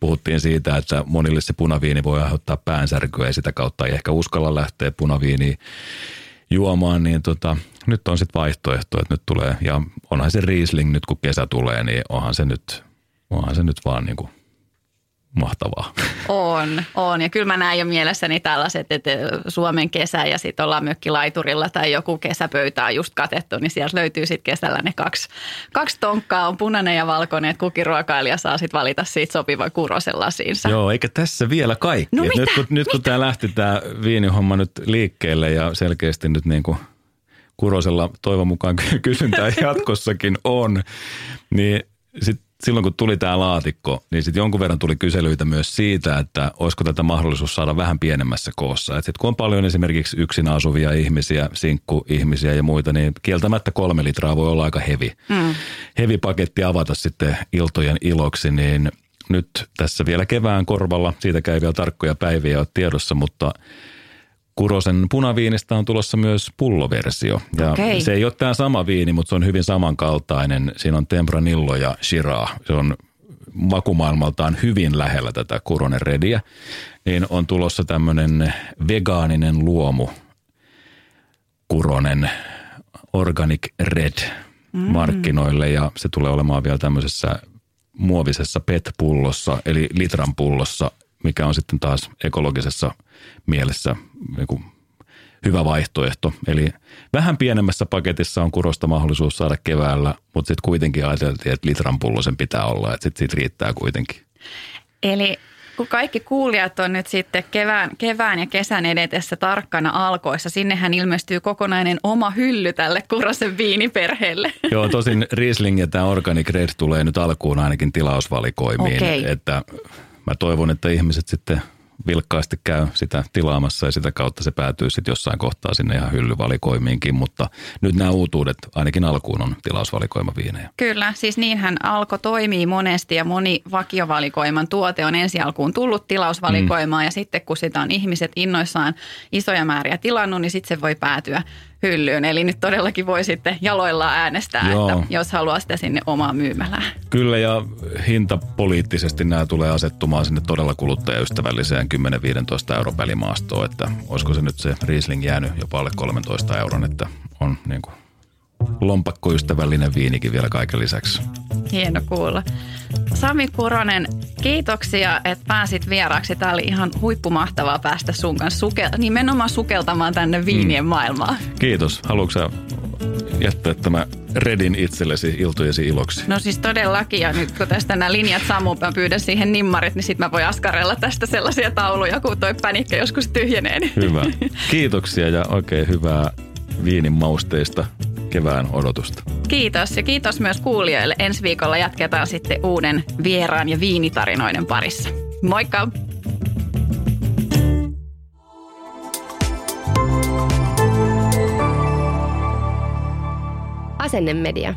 puhuttiin siitä, että monille se punaviini voi aiheuttaa päänsärkyä ja sitä kautta ei ehkä uskalla lähteä punaviiniin juomaan, niin tota, nyt on sitten vaihtoehto, että nyt tulee, ja onhan se Riesling nyt kun kesä tulee, niin onhan se nyt, onhan se nyt vaan niin kuin mahtavaa. On, on. Ja kyllä mä näen jo mielessäni tällaiset, että Suomen kesä ja sitten ollaan mökkilaiturilla tai joku kesäpöytä on just katettu, niin sieltä löytyy sitten kesällä ne kaksi, kaksi tonkkaa, on punainen ja valkoinen, että kukin ruokailija saa sitten valita siitä sopivan kurosen lasiinsa. Joo, eikä tässä vielä kaikki. No mitä? Nyt kun, nyt kun tämä lähti tämä viinihomma nyt liikkeelle ja selkeästi nyt niin kuin Kurosella toivon mukaan ky- kysyntää jatkossakin on, niin sit silloin kun tuli tämä laatikko, niin sitten jonkun verran tuli kyselyitä myös siitä, että olisiko tätä mahdollisuus saada vähän pienemmässä koossa. Et sit kun on paljon esimerkiksi yksin asuvia ihmisiä, sinkkuihmisiä ja muita, niin kieltämättä kolme litraa voi olla aika hevi. Mm. Hevi paketti avata sitten iltojen iloksi, niin nyt tässä vielä kevään korvalla, siitä käy vielä tarkkoja päiviä ole tiedossa, mutta Kurosen punaviinistä on tulossa myös pulloversio. Ja Okei. se ei ole tämä sama viini, mutta se on hyvin samankaltainen. Siinä on Tempranillo ja Shiraa. Se on makumaailmaltaan hyvin lähellä tätä Kuronen Rediä. Niin on tulossa tämmöinen vegaaninen luomu Kuronen Organic Red markkinoille ja se tulee olemaan vielä tämmöisessä muovisessa PET-pullossa, eli litran pullossa, mikä on sitten taas ekologisessa mielessä niin hyvä vaihtoehto. Eli vähän pienemmässä paketissa on kurosta mahdollisuus saada keväällä, mutta sitten kuitenkin ajateltiin, että litran pullo sen pitää olla, että sitten siitä riittää kuitenkin. Eli kun kaikki kuulijat on nyt sitten kevään, kevään ja kesän edetessä tarkkana alkoissa, sinnehän ilmestyy kokonainen oma hylly tälle Kurosen viiniperheelle. *laughs* Joo, tosin Riesling ja tämä Organic Red tulee nyt alkuun ainakin tilausvalikoimiin, Okei. että mä toivon, että ihmiset sitten vilkkaasti käy sitä tilaamassa ja sitä kautta se päätyy sitten jossain kohtaa sinne ihan hyllyvalikoimiinkin, mutta nyt nämä uutuudet ainakin alkuun on tilausvalikoima viinejä. Kyllä, siis niinhän Alko toimii monesti ja moni vakiovalikoiman tuote on ensi alkuun tullut tilausvalikoimaan mm. ja sitten kun sitä on ihmiset innoissaan isoja määriä tilannut, niin sitten se voi päätyä hyllyyn. Eli nyt todellakin voi sitten jaloillaan äänestää, Joo. että jos haluaa sitä sinne omaa myymälään. Kyllä ja hinta poliittisesti nämä tulee asettumaan sinne todella kuluttajaystävälliseen 10-15 euro välimaastoon, että olisiko se nyt se Riesling jäänyt jopa alle 13 euron, että on niin kuin lompakkoystävällinen viinikin vielä kaiken lisäksi. Hieno kuulla. Sami Kuronen, kiitoksia, että pääsit vieraaksi. Tämä oli ihan huippumahtavaa päästä sun kanssa suke- nimenomaan sukeltamaan tänne viinien mm. maailmaan. Kiitos. Haluatko sä jättää tämä Redin itsellesi iltojesi iloksi? No siis todellakin, ja nyt kun tästä nämä linjat sammuu, mä pyydän siihen nimmarit, niin sitten mä voin askarella tästä sellaisia tauluja, kun toi pänikkä joskus tyhjenee. Hyvä. Kiitoksia ja oikein hyvää viinin mausteista kevään odotusta. Kiitos ja kiitos myös kuulijoille. Ensi viikolla jatketaan sitten uuden vieraan ja viinitarinoiden parissa. Moikka! Asennemedia.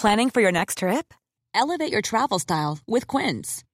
Planning for your next trip? Elevate your travel style with Quince.